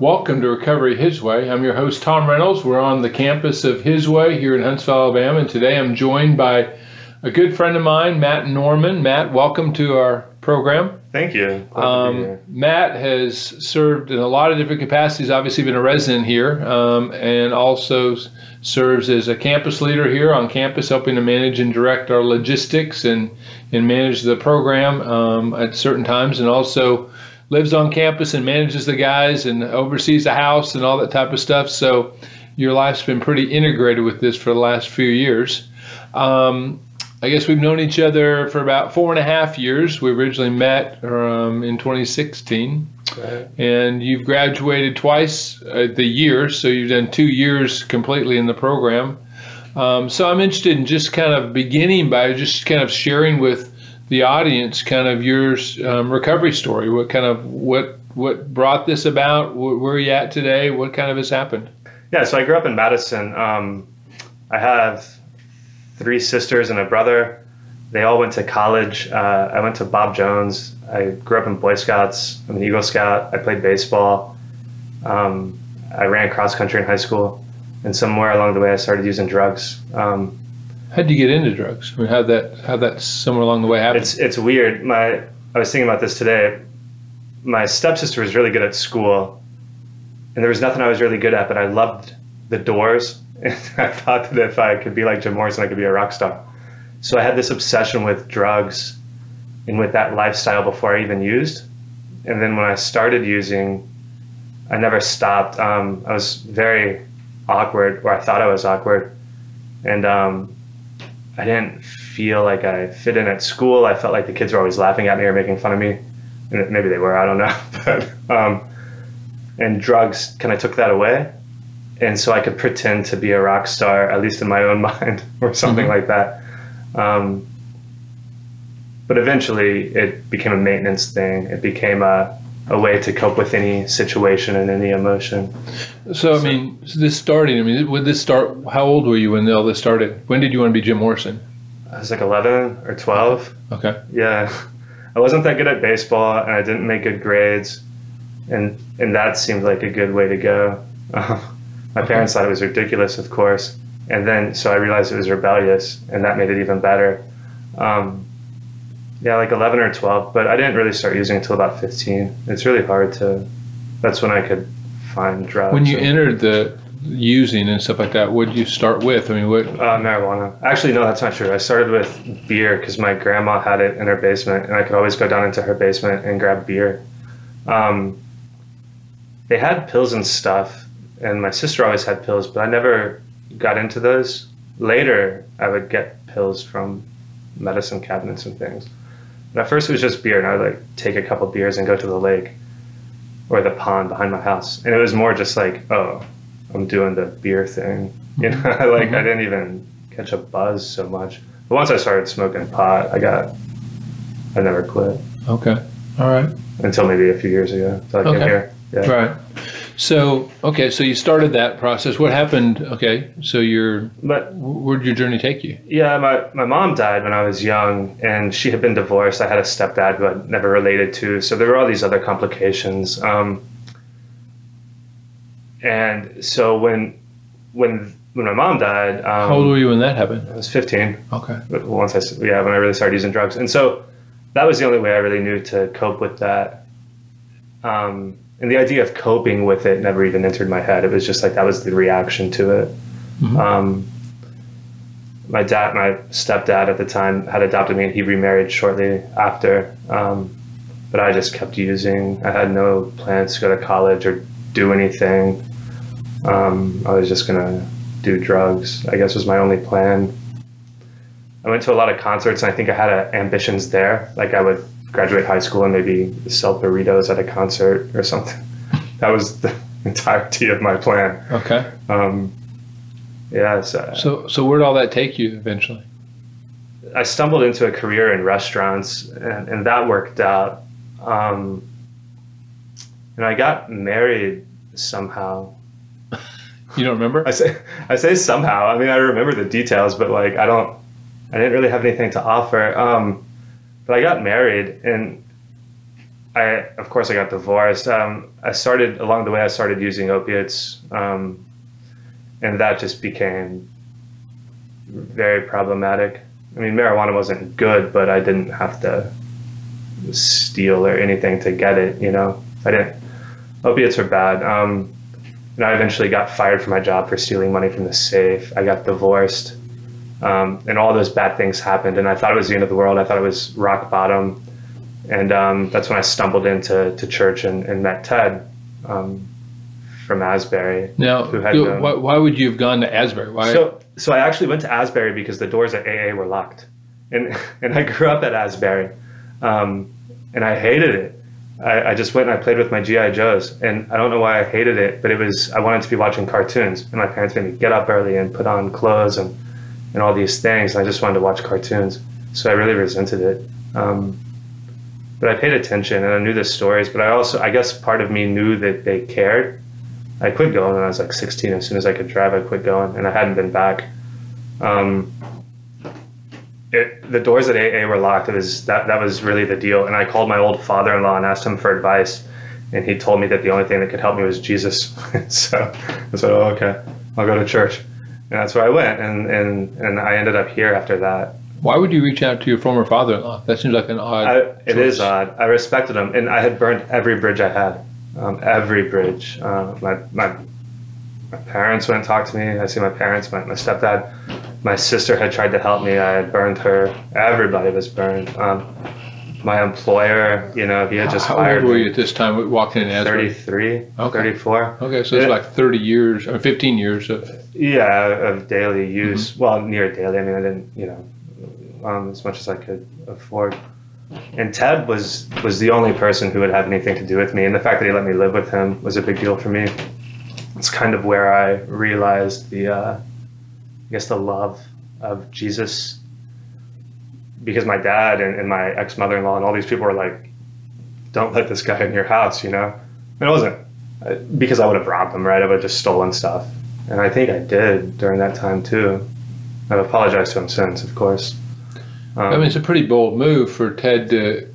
Welcome to Recovery His Way. I'm your host, Tom Reynolds. We're on the campus of His Way here in Huntsville, Alabama, and today I'm joined by a good friend of mine, Matt Norman. Matt, welcome to our program. Thank you. Um, Matt has served in a lot of different capacities. Obviously, been a resident here, um, and also serves as a campus leader here on campus, helping to manage and direct our logistics and and manage the program um, at certain times, and also lives on campus and manages the guys and oversees the house and all that type of stuff. So your life's been pretty integrated with this for the last few years. Um, I guess we've known each other for about four and a half years. We originally met um, in 2016. Right. And you've graduated twice uh, the year, so you've done two years completely in the program. Um, so I'm interested in just kind of beginning by just kind of sharing with the audience kind of your um, recovery story. What kind of what what brought this about? Where are you at today? What kind of has happened? Yeah, so I grew up in Madison. Um, I have three sisters and a brother. They all went to college. Uh, I went to Bob Jones. I grew up in Boy Scouts. I'm an Eagle Scout. I played baseball. Um, I ran cross country in high school, and somewhere along the way, I started using drugs. Um, How'd you get into drugs? I mean, how that how that somewhere along the way happened? It's it's weird. My I was thinking about this today. My stepsister was really good at school, and there was nothing I was really good at, but I loved the Doors, and I thought that if I could be like Jim Morrison, I could be a rock star. So I had this obsession with drugs and with that lifestyle before I even used. And then when I started using, I never stopped. Um, I was very awkward, or I thought I was awkward, and um, I didn't feel like I fit in at school. I felt like the kids were always laughing at me or making fun of me. And maybe they were, I don't know. But, um, and drugs kind of took that away. And so I could pretend to be a rock star, at least in my own mind, or something mm-hmm. like that. Um, but eventually it became a maintenance thing. It became a, a way to cope with any situation and any emotion. So, I mean, this starting, I mean, would this start, how old were you when all this started? When did you want to be Jim Morrison? I was like 11 or 12. Okay. Yeah. I wasn't that good at baseball and I didn't make good grades. And, and that seemed like a good way to go. My parents thought it was ridiculous, of course. And then, so I realized it was rebellious and that made it even better. Um, yeah, like 11 or 12, but I didn't really start using it until about 15. It's really hard to, that's when I could find drugs. When you and, entered the using and stuff like that, what did you start with? I mean, what? Uh, marijuana. Actually, no, that's not true. I started with beer because my grandma had it in her basement, and I could always go down into her basement and grab beer. Um, they had pills and stuff, and my sister always had pills, but I never got into those. Later, I would get pills from medicine cabinets and things. But at first, it was just beer, and I would like take a couple beers and go to the lake or the pond behind my house, and it was more just like, oh, I'm doing the beer thing. You know, like mm-hmm. I didn't even catch a buzz so much. But once I started smoking pot, I got, I never quit. Okay, all right. Until maybe a few years ago, until I okay. came here. Yeah. Right. So okay, so you started that process. What happened? Okay, so you're. But where did your journey take you? Yeah, my my mom died when I was young, and she had been divorced. I had a stepdad who I never related to, so there were all these other complications. Um, and so when when when my mom died, um, how old were you when that happened? I was 15. Okay. Once I yeah, when I really started using drugs, and so that was the only way I really knew to cope with that. Um, and the idea of coping with it never even entered my head. It was just like that was the reaction to it. Mm-hmm. Um, my dad, my stepdad at the time, had adopted me, and he remarried shortly after. Um, but I just kept using. I had no plans to go to college or do anything. Um, I was just gonna do drugs. I guess was my only plan. I went to a lot of concerts, and I think I had uh, ambitions there. Like I would graduate high school and maybe sell burritos at a concert or something. That was the entirety of my plan. Okay. Um, yeah. So, so, so where did all that take you eventually? I stumbled into a career in restaurants, and, and that worked out. Um, and I got married somehow. You don't remember? I say I say somehow. I mean, I remember the details, but like I don't. I didn't really have anything to offer. Um, but I got married, and I, of course, I got divorced. Um, I started along the way. I started using opiates, um, and that just became very problematic. I mean, marijuana wasn't good, but I didn't have to steal or anything to get it. You know, I didn't. Opiates are bad. Um, and I eventually got fired from my job for stealing money from the safe. I got divorced, um, and all those bad things happened. And I thought it was the end of the world. I thought it was rock bottom. And um, that's when I stumbled into to church and, and met Ted um, from Asbury. Now, who had you- known- why, why would you have gone to Asbury? Why? So, so I actually went to Asbury because the doors at AA were locked, and and I grew up at Asbury, um, and I hated it. I, I just went and I played with my GI Joes, and I don't know why I hated it, but it was I wanted to be watching cartoons, and my parents made me get up early and put on clothes and and all these things. I just wanted to watch cartoons, so I really resented it. Um, but I paid attention and I knew the stories, but I also I guess part of me knew that they cared. I quit going when I was like 16. As soon as I could drive, I quit going, and I hadn't been back. Um, it, the doors at AA were locked. It was that that was really the deal. And I called my old father-in-law and asked him for advice, and he told me that the only thing that could help me was Jesus. so I said, "Oh, okay, I'll go to church," and that's where I went. And and and I ended up here after that. why would you reach out to your former father-in-law? That seems like an odd. I, it is odd. I respected him, and I had burned every bridge I had. Um, every bridge. Uh, my my my parents went and talked to me. I see my parents, my, my stepdad, my sister had tried to help me. I had burned her. Everybody was burned. Um, my employer, you know, he had just How fired old were you at this time? we Walked in Asbury. 33, Okay. 34. Okay, so it's Yeah. like 30 years, or 15 years of. Yeah, of daily use. Mm-hmm. Well, near daily. I mean, I didn't, you know, um, as much as I could afford. And Ted was was the only person who would have anything to do with me, and the fact that he let me live with him was a big deal for me. It's kind of where I realized the, uh, I guess, the love of Jesus, because my dad and, and my ex mother in law and all these people were like, "Don't let this guy in your house," you know. And it wasn't uh, because I would have robbed him, right? I would have just stolen stuff. And I think I did during that time too. I've apologized to him since, of course. Um, I mean, it's a pretty bold move for Ted to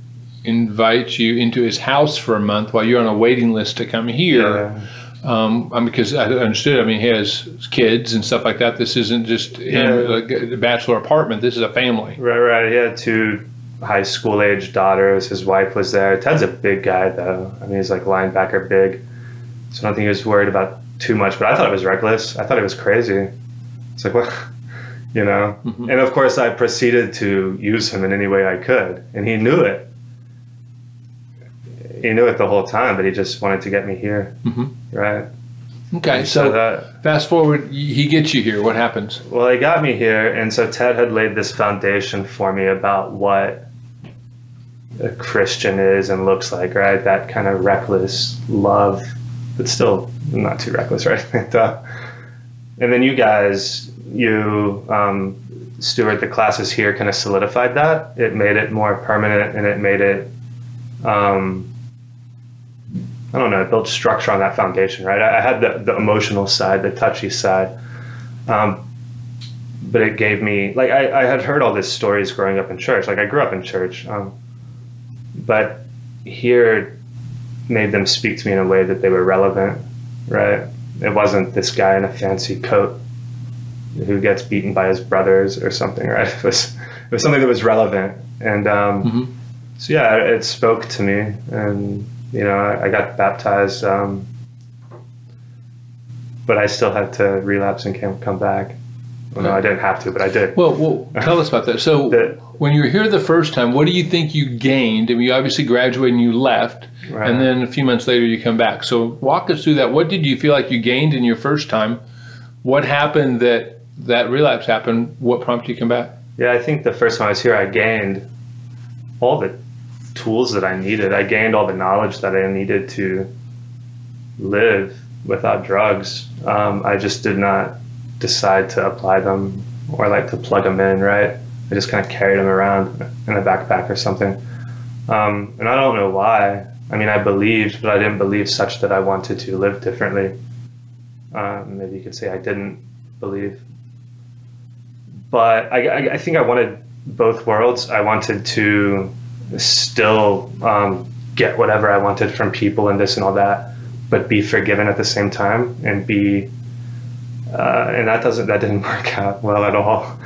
invite you into his house for a month while you're on a waiting list to come here. yeah, Um, I mean, because I understood. I mean, he has kids and stuff like that. This isn't just him, Yeah. like a bachelor apartment. This is a family. right, right. He had two high school age daughters. His wife was there. Ted's a big guy, though. I mean, he's like linebacker big. So I don't think he was worried about too much. But I thought it was reckless. I thought it was crazy. It's like, what? You know? Mhm. And of course, I proceeded to use him in any way I could. And he knew it. He knew it the whole time, but he just wanted to get me here. Mhm. Right. Okay, so so that fast forward, he gets you here. What happens? Well, he got me here, and so Ted had laid this foundation for me about what a Christian is and looks like, right? That kind of reckless love, but still not too reckless, right? and, uh, and then you guys, you, um, Stuart, the classes here kind of solidified that. It made it more permanent, and it made it, um, I don't know, it built structure on that foundation, right? I, I had the, the emotional side, the touchy side. Um, but it gave me like I, I had heard all these stories growing up in church. Like I grew up in church, um, but here made them speak to me in a way that they were relevant, right? It wasn't this guy in a fancy coat who gets beaten by his brothers or something, right? It was it was something that was relevant, and um, Mhm. so yeah, it, it spoke to me, and you know I, I got baptized. Um, but I still had to relapse and came, come back. Well, no, I didn't have to, but I did. Well, well, tell us about that. So, The- when you were here the first time, what do you think you gained? I mean, you obviously graduated and you left, Right. and then a few months later you come back. So, walk us through that. What did you feel like you gained in your first time? What happened that that relapse happened? What prompted you to come back? Yeah, I think the first time I was here, I gained all the tools that I needed. I gained all the knowledge that I needed to live without drugs. Um, I just did not decide to apply them or like to plug them in, right? I just kind of carried them around in a backpack or something. Um, and I don't know why. I mean, I believed, but I didn't believe such that I wanted to live differently. Um, maybe you could say I didn't believe but I, I, I think I wanted both worlds. I wanted to still um, get whatever I wanted from people and this and all that, but be forgiven at the same time and be. Uh, and that doesn't that didn't work out well at all.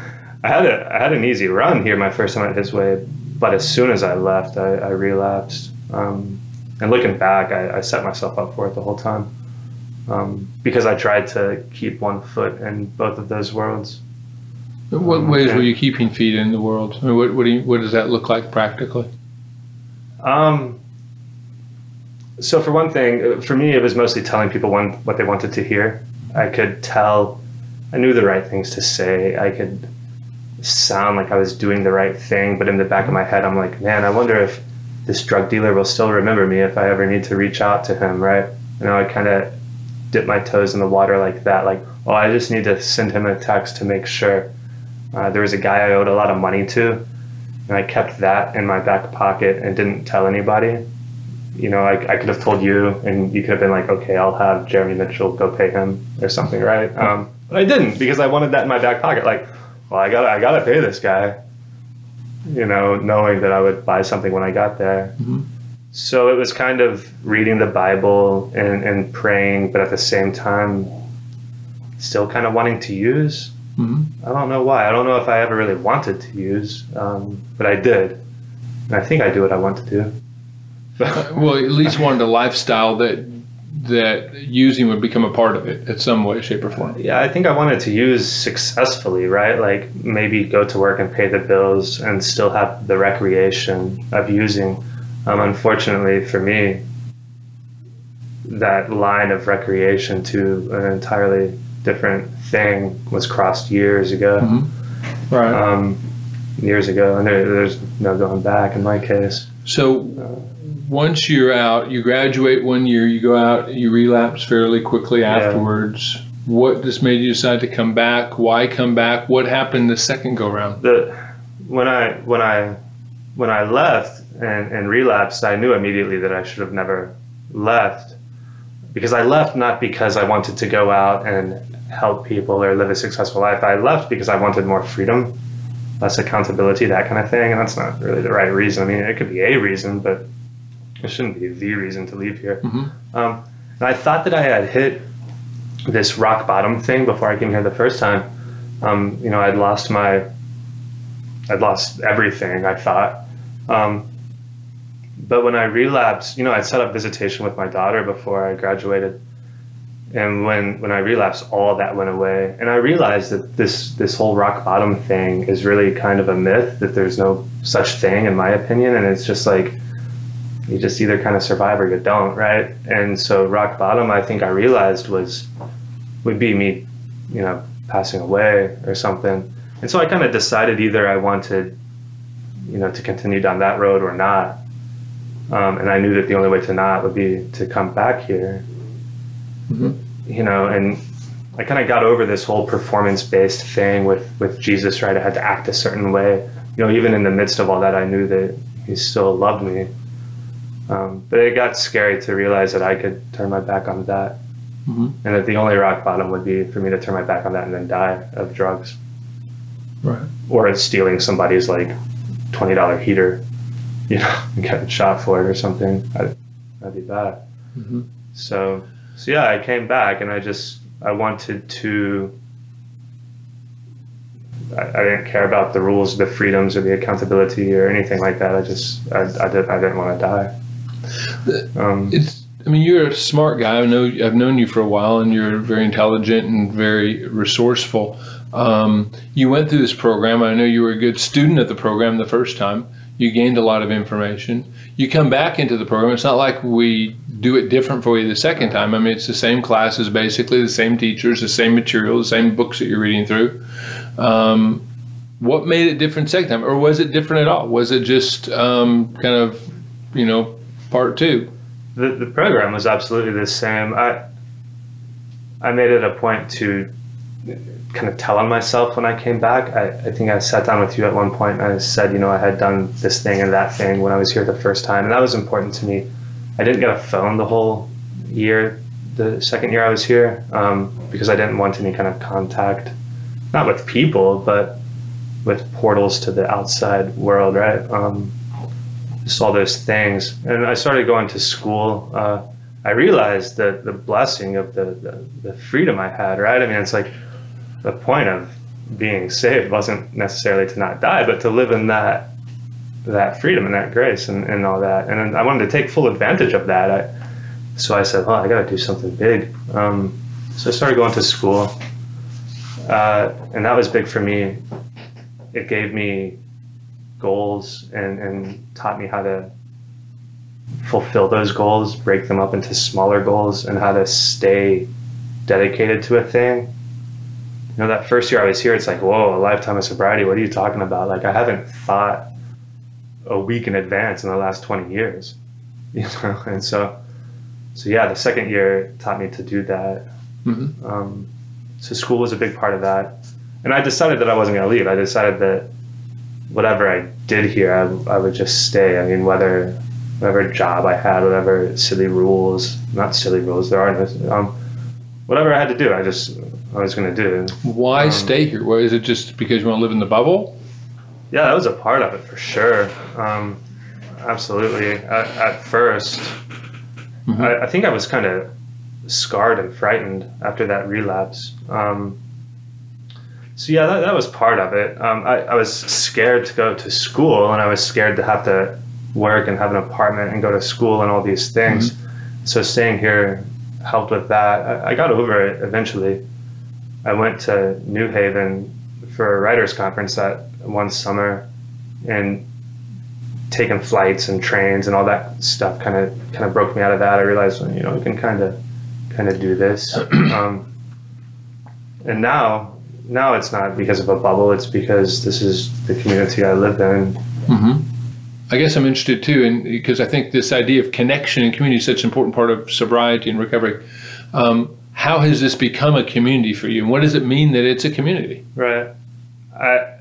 I had a I had an easy run here my first time at His Way, but as soon as I left, I, I relapsed. Um, and looking back, I, I, set myself up for it the whole time um, because I tried to keep one foot in both of those worlds. What ways were you keeping feet in the world? I mean, what what, do you, what does that look like practically? Um, so for one thing, for me, it was mostly telling people one, what they wanted to hear. I could tell, I knew the right things to say. I could sound like I was doing the right thing, but in the back of my head, I'm like, man, I wonder if this drug dealer will still remember me if I ever need to reach out to him, right? You know, I kind of dip my toes in the water like that, like, oh, I just need to send him a text to make sure. Uh, there was a guy I owed a lot of money to, and I kept that in my back pocket and didn't tell anybody. You know, I, I could have told you, and you could have been like, okay, I'll have Jeremy Mitchell go pay him or something, right? Um, but I didn't because I wanted that in my back pocket. Like, well, I gotta, I got to pay this guy. You know, knowing that I would buy something when I got there. Mm-hmm. So it was kind of reading the Bible and, and praying, but at the same time, still kind of wanting to use. Mm-hmm. I don't know why. I don't know if I ever really wanted to use, um, but I did. And I think I do what I want to do. well, at least wanted a lifestyle that that using would become a part of it in some way, shape, or form. Yeah, I think I wanted to use successfully, right? Like maybe go to work and pay the bills and still have the recreation of using. Um, unfortunately for me, that line of recreation to an entirely different thing was crossed years ago. Mm-hmm. Right. Um, years ago, and there, there's no going back in my case. So. Uh, once you're out, you graduate one year, you go out, you relapse fairly quickly afterwards. Yeah. What just made you decide to come back? Why come back? What happened the second go round? The when I when I when I left and, and relapsed, I knew immediately that I should have never left because I left not because I wanted to go out and help people or live a successful life. I left because I wanted more freedom, less accountability, that kind of thing. And that's not really the right reason. I mean, it could be a reason, but it shouldn't be the reason to leave here. Mm-hmm. Um, and I thought that I had hit this rock bottom thing before I came here the first time. Um, you know, I'd lost my, I'd lost everything. I thought, um, but when I relapsed, you know, I'd set up visitation with my daughter before I graduated, and when when I relapsed, all that went away, and I realized that this this whole rock bottom thing is really kind of a myth. That there's no such thing, in my opinion, and it's just like you just either kind of survive or you don't, right? And so rock bottom, I think I realized was would be me, you know, passing away or something. And so I kind of decided either I wanted, you know, to continue down that road or not. Um, and I knew that the only way to not would be to come back here. Mm-hmm. You know, and I kind of got over this whole performance-based thing with with Jesus, right? I had to act a certain way. You know, even in the midst of all that, I knew that He still loved me um, but it got scary to realize that I could turn my back on that. Mm-hmm. And that the only rock bottom would be for me to turn my back on that and then die of drugs. Right. Or stealing somebody's like $20 heater, you know, and getting shot for it or something. That'd, that'd be bad. Mm-hmm. So, so yeah, I came back and I just, I wanted to I, I, didn't care about the rules, the freedoms, or the accountability, or anything like that. I just I, I, did, I didn't want to die. Um, it's. I mean, you're a smart guy. I know. I've known you for a while, and you're very intelligent and very resourceful. Um, you went through this program. I know you were a good student at the program the first time. You gained a lot of information. You come back into the program. It's not like we do it different for you the second time. I mean, it's the same classes, basically, the same teachers, the same material, the same books that you're reading through. Um, what made it different second time, or was it different at all? Was it just um, kind of, you know, part two? The, the program was absolutely the same. I I made it a point to kind of tell on myself when I came back. I, I think I sat down with you at one point and I said, you know, I had done this thing and that thing when I was here the first time, and that was important to me. I didn't get a phone the whole year, the second year I was here, um, because I didn't want any kind of contact, not with people, but with portals to the outside world, right? Um, just all those things. And I started going to school. Uh, I realized that the blessing of the, the, the freedom I had, right? I mean, it's like the point of being saved wasn't necessarily to not die, but to live in that that freedom and that grace and, and all that. And I wanted to take full advantage of that. I, so I said, well, I got to do something big. Um, so I started going to school. Uh, and that was big for me. It gave me goals and, and taught me how to fulfill those goals, break them up into smaller goals, and how to stay dedicated to a thing. Know, that first year I was here, it's like, whoa, a lifetime of sobriety. What are you talking about? Like, I haven't thought a week in advance in the last 20 years, you know? And so, so yeah, the second year taught me to do that. Mm-hmm. Um, so school was a big part of that. And I decided that I wasn't going to leave. I decided that whatever I did here, I, I would just stay. I mean, whether whatever job I had, whatever silly rules, not silly rules, there are no, um, whatever I had to do, I just, I was going to do. Why um, stay here? Why, is it just because you want to live in the bubble? Yeah, that was a part of it for sure. Um, absolutely. At, at 1st mm-hmm. I, I, think I was kind of scarred and frightened after that relapse. Um, so yeah, that, that was part of it. Um, I, I was scared to go to school, and I was scared to have to work and have an apartment and go to school and all these things. Mm-hmm. So staying here helped with that. I, I got over it eventually. I went to New Haven for a writers conference that one summer, and taking flights and trains and all that stuff kind of kind of broke me out of that. I realized, you know, I can kind of kind of do this. Um, and now, now it's not because of a bubble. It's because this is the community I live in. Mm-hmm. I guess I'm interested too, and because I think this idea of connection and community is such an important part of sobriety and recovery. Um, how has this become a community for you, and what does it mean that it's a community? Right. I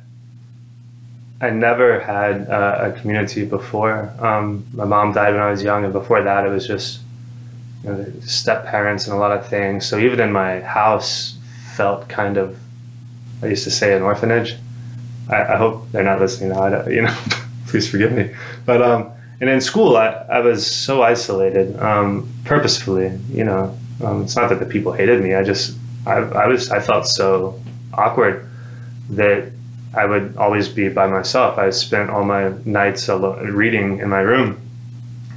I never had uh, a community before. Um, my mom died when I was young, and before that, it was just you know, step parents and a lot of things. So even in my house, felt kind of. I used to say an orphanage. I, I hope they're not listening now. I you know, please forgive me. But um, and in school, I, I was so isolated, um, purposefully. You know, um, it's not that the people hated me. I just I, I was I felt so awkward that I would always be by myself. I spent all my nights alone, reading in my room.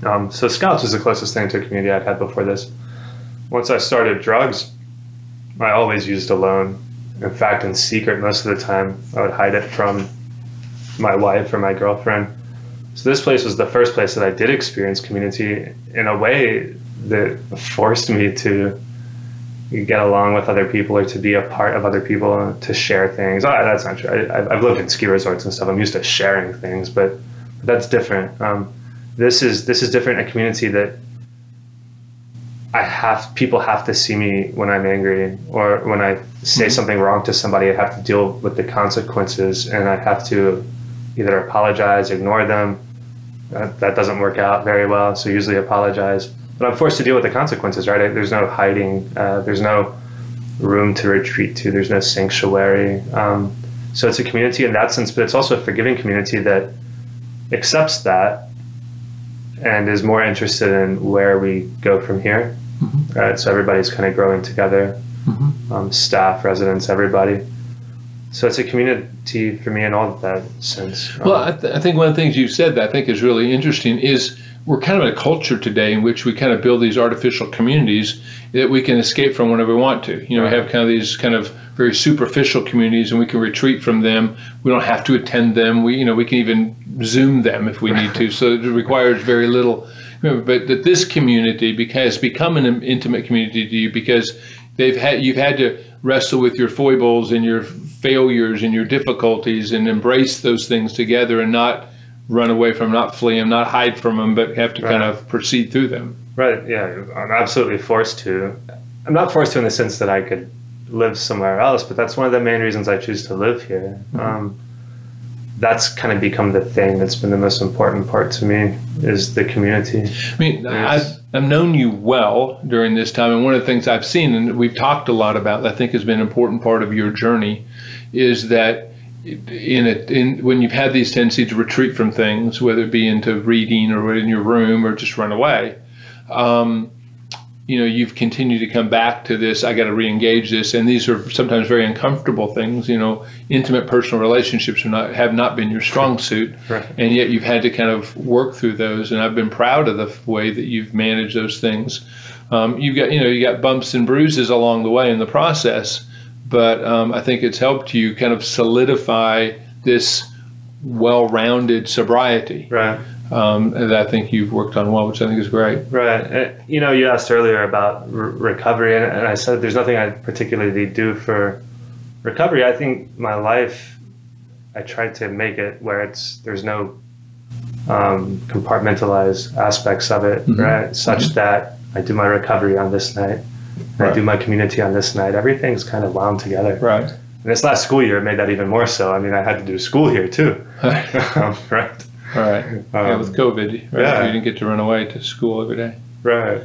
Um, so Scouts was the closest thing to a community I'd had before this. Once I started drugs, I always used alone. In fact, in secret most of the time, I would hide it from my wife or my girlfriend. So this place was the first place that I did experience community in a way that forced me to get along with other people or to be a part of other people to share things. Oh, that's not true. I, have lived in ski resorts and stuff. I'm used to sharing things, but, but that's different. Um, this is this is different. A community that I have people have to see me when I'm angry or when I say mm-hmm. something wrong to somebody. I have to deal with the consequences, and I have to either apologize, ignore them. Uh, that doesn't work out very well. So usually apologize but I'm forced to deal with the consequences, right? There's no hiding. Uh, there's no room to retreat to. There's no sanctuary. Um, so it's a community in that sense, but it's also a forgiving community that accepts that and is more interested in where we go from here. Mm-hmm. Right? So everybody's kind of growing together. Mm-hmm. Um, staff, residents, everybody. So it's a community for me in all that sense. Well, I, th- I think one of the things you said that I think is really interesting is we're kind of in a culture today in which we kind of build these artificial communities that we can escape from whenever we want to. You know, we have kind of these kind of very superficial communities and we can retreat from them. We don't have to attend them. We, you know, we can even Zoom them if we need to. So it requires very little. But that this community has become an intimate community to you because they've had you've had to wrestle with your foibles and your failures and your difficulties and embrace those things together and not run away from, not flee them, not hide from them, but have to right. kind of proceed through them. Right. Yeah, I'm absolutely forced to. I'm not forced to in the sense that I could live somewhere else, but that's one of the main reasons I choose to live here. Mm-hmm. Um, that's kind of become the thing that's been the most important part to me is the community. I mean, I've, I've known you well during this time, and one of the things I've seen, and we've talked a lot about, I think has been an important part of your journey, is that in it in when you've had these tendencies to retreat from things, whether it be into reading or in your room or just run away, um, you know, you've continued to come back to this. I got to re-engage this, and these are sometimes very uncomfortable things. You know, intimate personal relationships are not have not been your strong suit, Right. and yet you've had to kind of work through those. And I've been proud of the way that you've managed those things. Um, you got you know you got bumps and bruises along the way in the process, but um, I think it's helped you kind of solidify this well-rounded sobriety Right. um, that I think you've worked on well, which I think is great. Right. You know, you asked earlier about r- recovery, and, and I said there's nothing I particularly do for recovery. I think my life, I try to make it where it's there's no um, compartmentalized aspects of it, Mhm. right? Such that I do my recovery on this night, and I do my community on this night. Everything's kind of wound together. Right. And this last school year made that even more so. I mean, I had to do school here too, um, right? All right. yeah, Um, with COVID, right? yeah. You didn't get to run away to school every day. Right.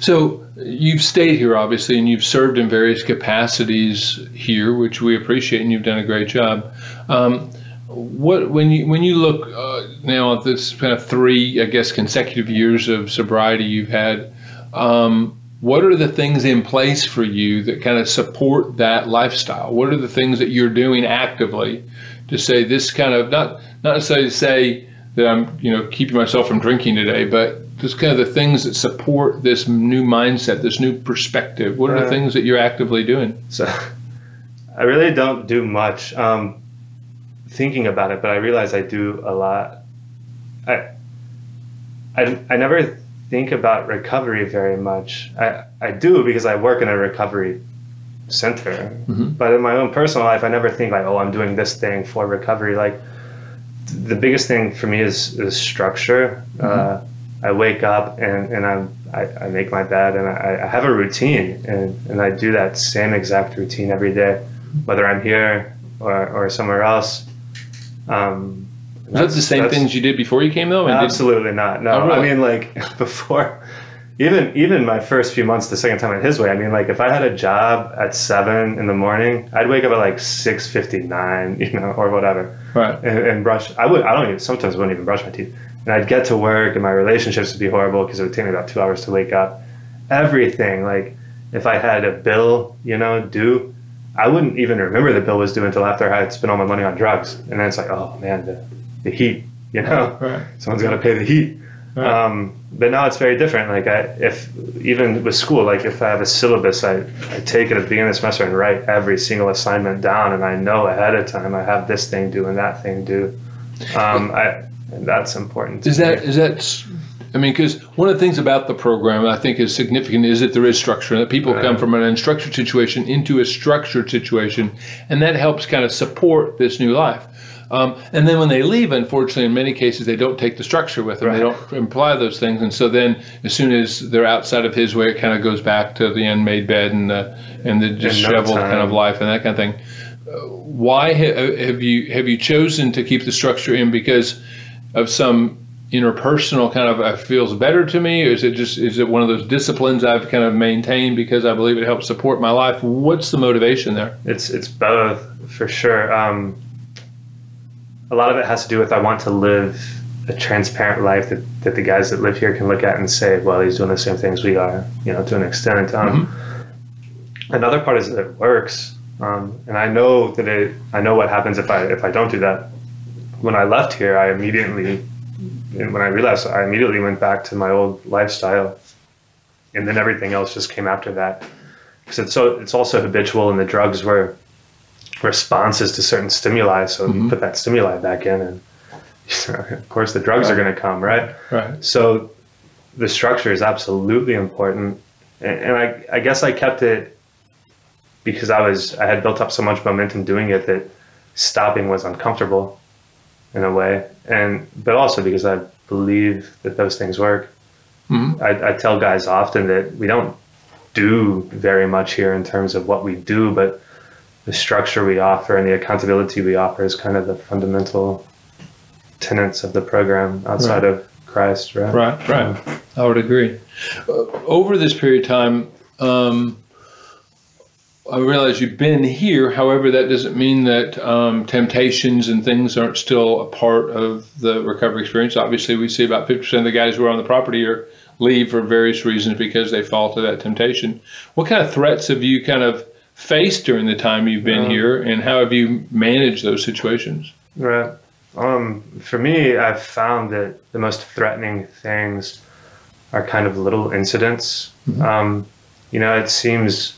So you've stayed here, obviously, and you've served in various capacities here, which we appreciate, and you've done a great job. Um, what when you when you look uh, now at this kind of three, I guess, consecutive years of sobriety you've had, um, what are the things in place for you that kind of support that lifestyle? What are the things that you're doing actively to say this kind of not not necessarily to say that I'm you know keeping myself from drinking today, but just kind of the things that support this new mindset, this new perspective. What are the things that you're actively doing? So I really don't do much um, thinking about it, but I realize I do a lot. I, I, I never think about recovery very much. I, I do because I work in a recovery center. Mhm. But in my own personal life, I never think like, oh, I'm doing this thing for recovery. Like th- the biggest thing for me is, is structure. Uh, I wake up and, and I'm, I, I make my bed and I, I have a routine and, and I do that same exact routine every day, whether I'm here or, or somewhere else. Um, Was that the same that's- things you did before you came though? Did- Absolutely not. No, Oh, really? I mean like before, even even my first few months, the second time at his way. I mean like if I had a job at seven in the morning, I'd wake up at like six fifty nine, you know, or whatever, right. and, and brush. I would. I don't even. Sometimes wouldn't even brush my teeth, and I'd get to work, and my relationships would be horrible because it would take me about two hours to wake up. Everything like if I had a bill, you know, due. I wouldn't even remember the bill was due until after I had spent all my money on drugs, and then it's like, oh man, the, the heat, you know Right. someone's got to pay the heat. Right. Um, but now it's very different. Like I, if even with school, like if I have a syllabus, I, I take it at the beginning of the semester and write every single assignment down, and I know ahead of time I have this thing due and that thing due. Um, I, and that's important. Is that me. is that? I mean, because one of the things about the program I think is significant is that there is structure. And that people come from an unstructured situation into a structured situation, and that helps kind of support this new life. Um, and then when they leave, unfortunately, in many cases, they don't take the structure with them. They don't imply those things, and so then as soon as they're outside of his way, it kind of goes back to the unmade bed and the and the disheveled kind of life and that kind of thing. Uh, Why ha- have you have you chosen to keep the structure in because of some interpersonal kind of uh, feels better to me, or is it just is it one of those disciplines I've kind of maintained because I believe it helps support my life? What's the motivation there? It's it's both for sure. Um, a lot of it has to do with I want to live a transparent life that, that the guys that live here can look at and say, well, he's doing the same things we are, you know, to an extent. Um, Another part is that it works, um, and I know that it. I know what happens if I if I don't do that. When I left here, I immediately, when I realized, I immediately went back to my old lifestyle, and then everything else just came after that. Because it's so it's also habitual, and the drugs were responses to certain stimuli. So you Mhm. put that stimuli back in, and of course the drugs are going to come, right? Right. So the structure is absolutely important, and, and I, I guess I kept it because I was I had built up so much momentum doing it that stopping was uncomfortable in a way, and but also because I believe that those things work. Mhm. I, I tell guys often that we don't do very much here in terms of what we do, but the structure we offer and the accountability we offer is kind of the fundamental tenets of the program outside of Christ, right? Right, right. I would agree. Uh, over this period of time, um, I realize you've been here. However, that doesn't mean that um, temptations and things aren't still a part of the recovery experience. Obviously, we see about 50% of the guys who are on the property are leave for various reasons because they fall to that temptation. What kind of threats have you kind of faced during the time you've been Um, here, and how have you managed those situations? Right. Um, for me, I've found that the most threatening things are kind of little incidents. Um, you know, it seems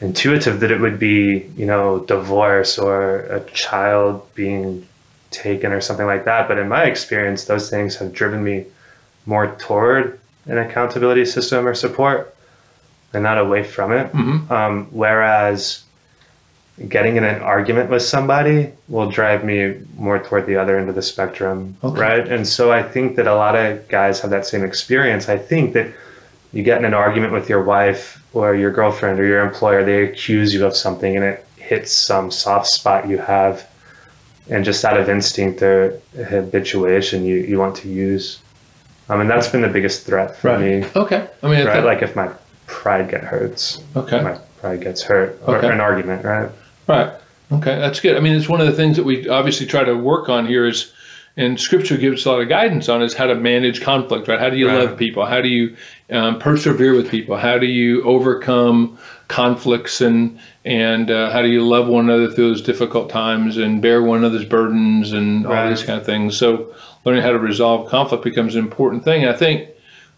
intuitive that it would be, you know, divorce or a child being taken or something like that. But in my experience, those things have driven me more toward an accountability system or support and not away from it. Mhm. Um, whereas getting in an argument with somebody will drive me more toward the other end of the spectrum, Okay. right? And so I think that a lot of guys have that same experience. I think that you get in an argument with your wife or your girlfriend or your employer, they accuse you of something and it hits some soft spot you have. And just out of instinct or habituation, you, you want to use. I mean, that's been the biggest threat for me. Okay. I mean, Right? Like if my pride get hurts, okay. my pride gets hurt, or Okay. an argument, right? Right. Okay, that's good. I mean, it's one of the things that we obviously try to work on here is, and Scripture gives a lot of guidance on is how to manage conflict. Right? How do you Right. love people? How do you um, persevere with people? How do you overcome conflicts and and uh, how do you love one another through those difficult times and bear one another's burdens and all Right. these kind of things? So, learning how to resolve conflict becomes an important thing. I think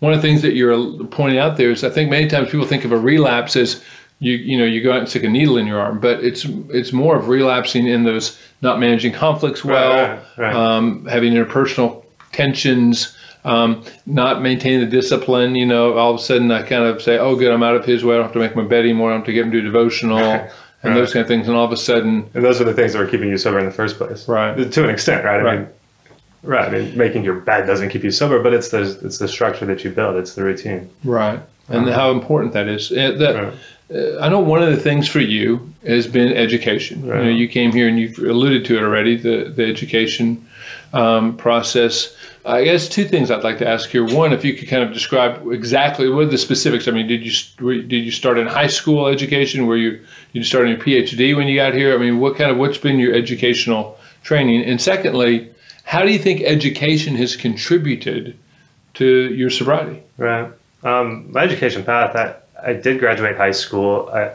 one of the things that you're pointing out there is I think many times people think of a relapse as you you know you go out and stick a needle in your arm, but it's it's more of relapsing in those not managing conflicts well, Right, right, right. Um, having interpersonal tensions, um, not maintaining the discipline. You know, all of a sudden I kind of say, oh, good, I'm out of his way. I don't have to make my bed anymore. I don't have to get him to do devotional and those kind of things. And all of a sudden, And those are the things that were keeping you sober in the first place, Right. To an extent, right? I Right. mean, right. I mean, making your bed doesn't keep you sober, but it's the it's the structure that you build. It's the routine. right, and how important that is. That Right. Uh, I know one of the things for you has been education. You know, you came here and you've alluded to it already, the the education um, process. I guess two things I'd like to ask here. One, if you could kind of describe exactly what are the specifics. I mean, did you did you start in high school education? Were you did you start in your PhD when you got here? I mean, what kind of what's been your educational training? And secondly, how do you think education has contributed to your sobriety? Right. Um, my education path. I I did graduate high school. I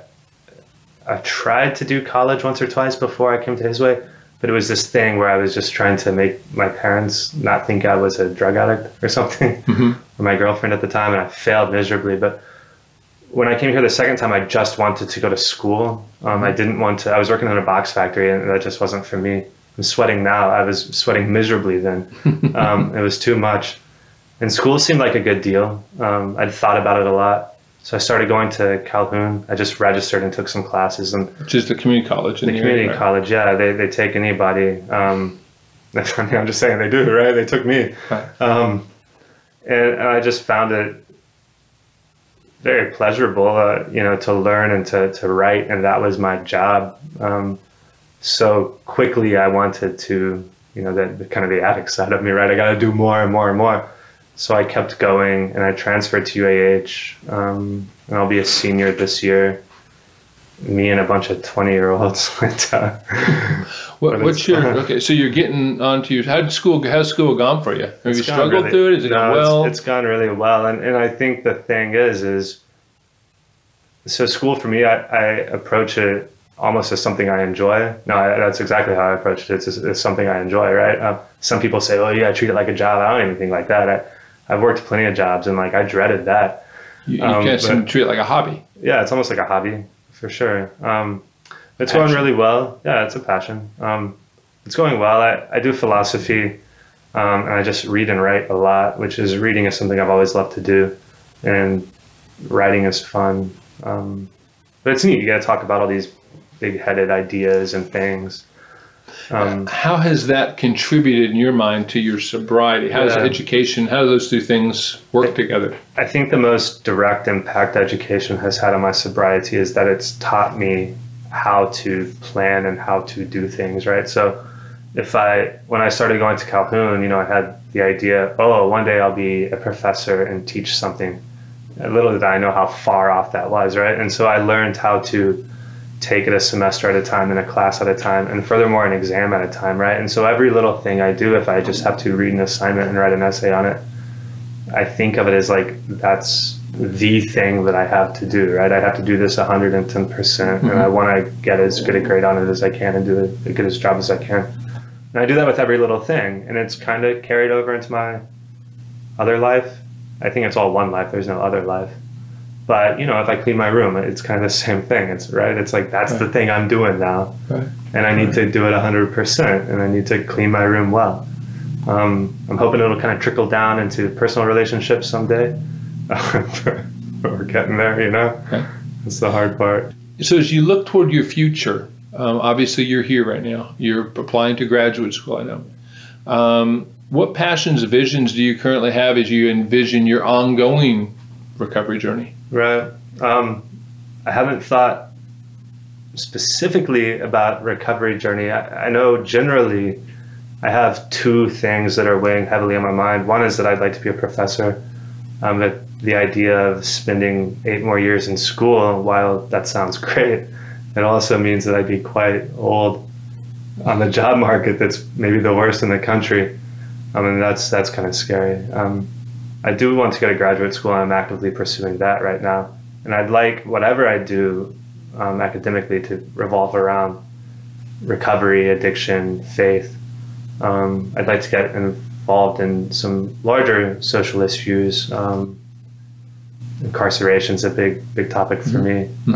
I tried to do college once or twice before I came to his way, but it was this thing where I was just trying to make my parents not think I was a drug addict or something, Mhm. or my girlfriend at the time, and I failed miserably. But when I came here the second time, I just wanted to go to school. Um, I didn't want to. I was working in a box factory, and that just wasn't for me. I'm sweating now. I was sweating miserably then. Um, it was too much. And school seemed like a good deal. Um, I'd thought about it a lot. So I started going to Calhoun. I just registered and took some classes. And Which is the community college in the community area, college, yeah, they, they take anybody. Um, that's funny. I'm just saying they do, right? They took me. Um, and, and I just found it very pleasurable, uh, you know, to learn and to, to write. And that was my job. Um, so quickly I wanted to, you know, that the kind of the addict side of me, right? I got to do more and more and more. So I kept going and I transferred to UAH. Um, and I'll be a senior this year. Me and a bunch of 20 year olds went uh, What, what's your okay? So you're getting onto your how'd school how's school gone for you? Have you struggled really- through it? Is it no, gone it's- well? It's gone really well, and and I think the thing is is so school for me, I, I approach it almost as something I enjoy. No, I, that's exactly how I approached it. It's, it's something I enjoy, right? Uh, some people say, "Oh, yeah, treat it like a job." I don't even think like that. I, I've worked plenty of jobs, and like I dreaded that. you you um, can't treat it like a hobby. Yeah, it's almost like a hobby for sure. Um, it's going really well. Yeah, it's a passion. Um, it's going well. I, I do philosophy, um, and I just read and write a lot, which is reading is something I've always loved to do, and writing is fun. Um, but it's neat. You got to talk about all these big-headed ideas and things. Um, How has that contributed in your mind to your sobriety? How does Yeah. education? How do those two things work together? I think the most direct impact education has had on my sobriety is that it's taught me how to plan and how to do things, right? So if I when I started going to Calhoun, you know, I had the idea, oh, one day I'll be a professor and teach something. little did I know how far off that was, right? And so I learned how to take it a semester at a time and a class at a time, and furthermore, an exam at a time, right? And so every little thing I do, if I just have to read an assignment and write an essay on it, I think of it as like that's the thing that I have to do, right? I have to do this 110%, percent mm-hmm. and I want to get as good a grade on it as I can and do as good a job as I can. And I do that with every little thing, and it's kind of carried over into my other life. I think it's all one life. There's no other life. But you know, if I clean my room, it's kind of the same thing. It's right. It's like that's right. the thing I'm doing now, right. and I need right. to do it 100 percent, and I need to clean my room well. Um, I'm hoping it'll kind of trickle down into personal relationships someday. We're getting there, you know. Okay. That's the hard part. So as you look toward your future, um, obviously you're here right now. You're applying to graduate school. I know. Um, what passions, visions do you currently have as you envision your ongoing recovery journey? Right. Um, I haven't thought specifically about recovery journey. I, I, know generally I have two things that are weighing heavily on my mind. One is that I'd like to be a professor. Um, that the idea of spending eight more years in school, while that sounds great, it also means that I'd be quite old on the job market. That's maybe the worst in the country. I mean, that's that's kind of scary. Um, I do want to go to graduate school, and I'm actively pursuing that right now. And I'd like whatever I do um, academically to revolve around recovery, addiction, faith. Um, I'd like to get involved in some larger social issues. Um, Incarceration is a big, big topic for mm-hmm. me. Mm-hmm.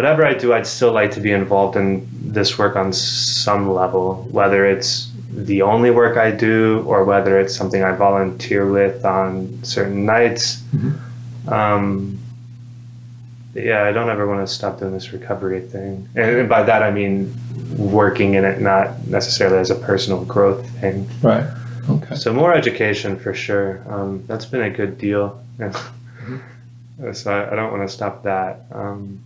Whatever I do, I'd still like to be involved in this work on some level, whether it's the only work I do or whether it's something I volunteer with on certain nights. Mm-hmm. Um, yeah, I don't ever want to stop doing this recovery thing. And by that, I mean working in it, not necessarily as a personal growth thing. Right. Okay. So more education for sure. Um, that's been a good deal. mm-hmm. So I, I, don't want to stop that. Um,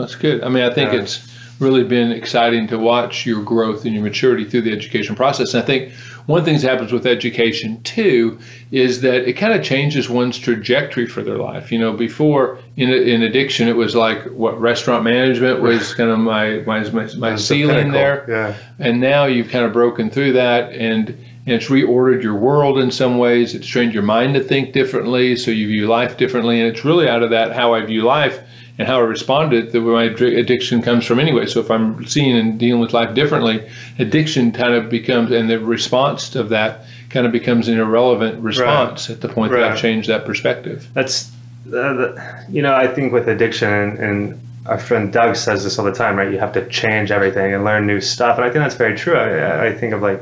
that's good. I mean, I think uh, it's really been exciting to watch your growth and your maturity through the education process. And I think one thing that happens with education too is that it kind of changes one's trajectory for their life. You know, before in in addiction, it was like what restaurant management was kind of my my my, my ceiling the there. Yeah. And now you've kind of broken through that and. And it's reordered your world in some ways. It's trained your mind to think differently, so you view life differently. And it's really out of that how I view life and how I responded that where my addiction comes from anyway. So if I'm seeing and dealing with life differently, addiction kind of becomes, and the response of that kind of becomes an irrelevant response right. at the point right. that I've changed that perspective. That's, uh, the, you know, I think with addiction, and, and, our friend Doug says this all the time, right? You have to change everything and learn new stuff. And I think that's very true. I, I think of like,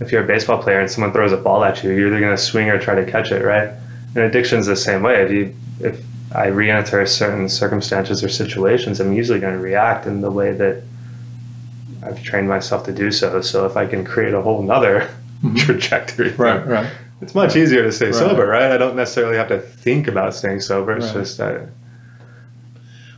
if you're a baseball player and someone throws a ball at you, you're either going to swing or try to catch it, right? And addiction's the same way. If you, if I re-enter certain circumstances or situations, I'm usually going to react in the way that I've trained myself to do so. So if I can create a whole nother mm-hmm. trajectory, right, right, it's much easier to stay right. sober, right? I don't necessarily have to think about staying sober. It's right. just. Uh,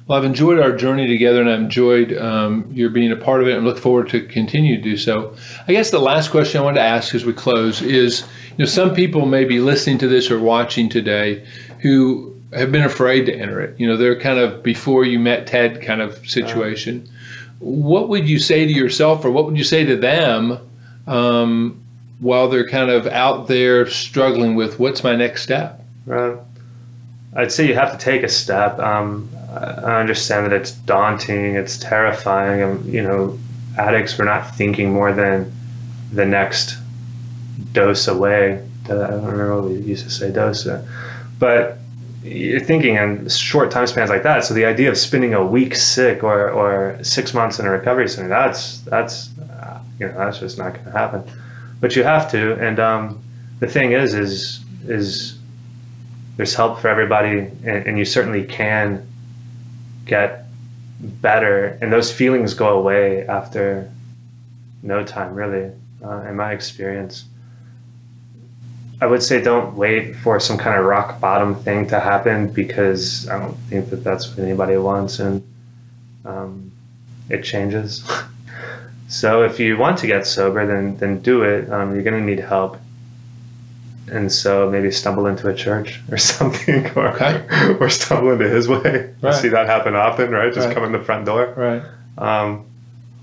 well, I've enjoyed our journey together, and I've enjoyed um, your being a part of it, and look forward to continue to do so. I guess the last question I wanted to ask as we close is: you know, some people may be listening to this or watching today who have been afraid to enter it. You know, they're kind of before you met Ted kind of situation. Uh, what would you say to yourself, or what would you say to them um, while they're kind of out there struggling with what's my next step? Right. I'd say you have to take a step. Um, I understand that it's daunting, it's terrifying, and you know, addicts are not thinking more than the next dose away. I don't remember what we used to say dose, but you're thinking in short time spans like that. So the idea of spending a week sick or, or six months in a recovery center, that's that's you know that's just not going to happen. But you have to. And um, the thing is, is is there's help for everybody, and, and you certainly can get better. And those feelings go away after no time, really, uh, in my experience. I would say don't wait for some kind of rock bottom thing to happen because I don't think that that's what anybody wants and um, it changes. so if you want to get sober, then then do it. Um, you're going to need help. and so maybe stumble into a church or something, or Okay. or stumble into His way. Right. see that happen often, right? Just Right. come in the front door. Right. Um,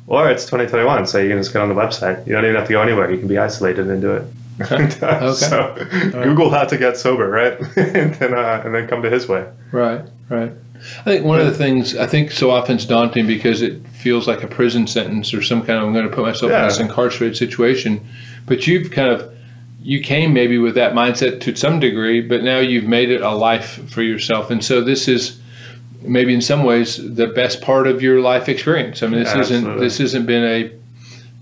or it's 2021, so you can just get on the website. You don't even have to go anywhere. You can be isolated and do it. Okay. So Google how to get sober, right? and then uh, and then come to His way. Right, right. I think one of the things I think so often it's daunting because it feels like a prison sentence or some kind of I'm going to put myself in this incarcerated situation. But you've kind of you came maybe with that mindset to some degree, but now you've made it a life for yourself, and so this is maybe in some ways the best part of your life experience. I mean, this isn't Absolutely. this hasn't been a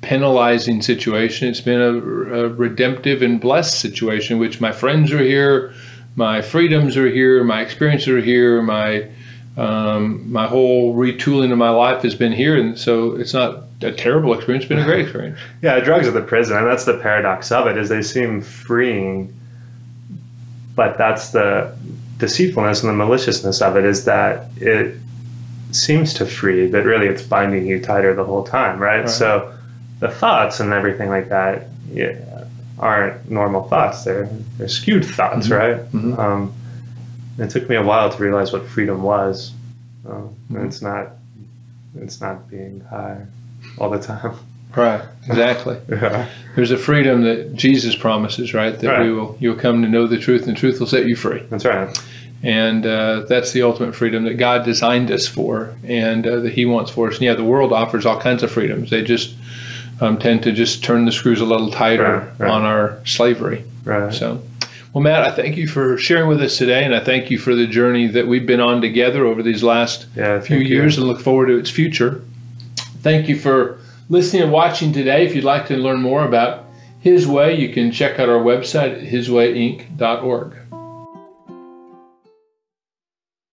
penalizing situation. It's been a, a redemptive and blessed situation, which my friends are here, my freedoms are here, my experiences are here, my um, my whole retooling of my life has been here, and so it's not a terrible experience. It's been a great experience. Yeah, drugs are the prison, and that's the paradox of it. Is they seem freeing, but that's the deceitfulness and the maliciousness of it. Is that it seems to free, but really it's binding you tighter the whole time, right? Right. So the thoughts and everything like that yeah, aren't normal thoughts. They're they're skewed thoughts, Mhm. right? Mhm. Um, it took me a while to realize what freedom was. Um, and Mhm. It's not it's not being high all the time. Right. Exactly. Yeah. There's a freedom that Jesus promises, right? That we will you'll come to know the truth, and the truth will set you free. That's right. And uh, that's the ultimate freedom that God designed us for, and uh, that He wants for us. And yeah, the world offers all kinds of freedoms. They just um, tend to just turn the screws a little tighter Right, right. on our slavery. Right. So, well, Matt, I thank you for sharing with us today, and I thank you for the journey that we've been on together over these last Yeah, few thank you. years, and look forward to its future. Thank you for listening and watching today. If you'd like to learn more about His Way, you can check out our website at hiswayinc.org.